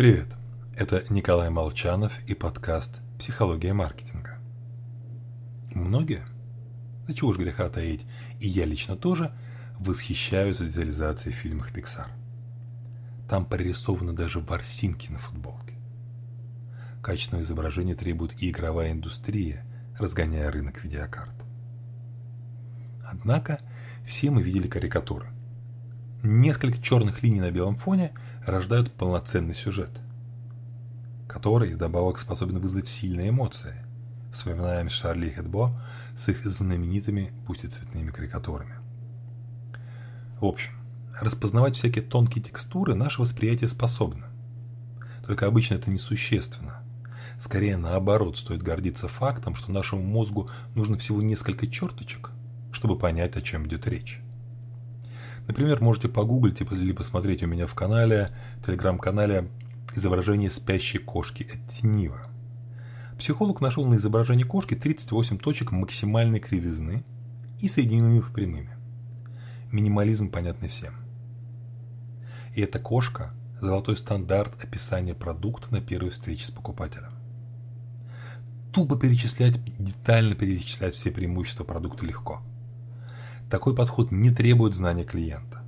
Привет, это Николай Молчанов и подкаст «Психология маркетинга». Многие, да чего уж греха таить, и я лично тоже, восхищаются детализацией в фильмах Pixar. Там прорисованы даже ворсинки на футболке. Качественного изображения требует и игровая индустрия, разгоняя рынок видеокарт. Однако все мы видели карикатуры. Несколько черных линий на белом фоне – рождают полноценный сюжет, который вдобавок способен вызвать сильные эмоции. Вспоминаем Шарли и Хедбо с их знаменитыми, пусть и цветными карикатурами. В общем, распознавать всякие тонкие текстуры наше восприятие способно. Только обычно это несущественно. Скорее наоборот, стоит гордиться фактом, что нашему мозгу нужно всего несколько черточек, чтобы понять, о чем идет речь. Например, можете погуглить или посмотреть у меня в канале, телеграм-канале изображение спящей кошки Этнива. Психолог нашел на изображении кошки 38 точек максимальной кривизны и соединил их прямыми. Минимализм понятный всем. И эта кошка – золотой стандарт описания продукта на первой встрече с покупателем. Тупо перечислять, детально перечислять все преимущества продукта легко – такой подход не требует знания клиента.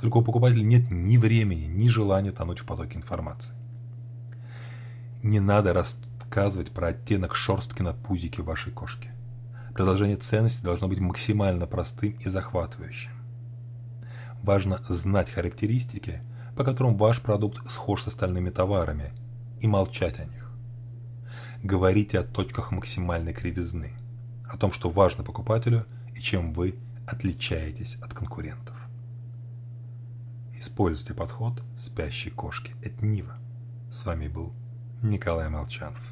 Только у покупателя нет ни времени, ни желания тонуть в потоке информации. Не надо рассказывать про оттенок шерстки на пузике вашей кошки. Предложение ценности должно быть максимально простым и захватывающим. Важно знать характеристики, по которым ваш продукт схож с остальными товарами, и молчать о них. Говорите о точках максимальной кривизны, о том, что важно покупателю и чем вы отличаетесь от конкурентов. Используйте подход спящей кошки Этнива. С вами был Николай Молчанов.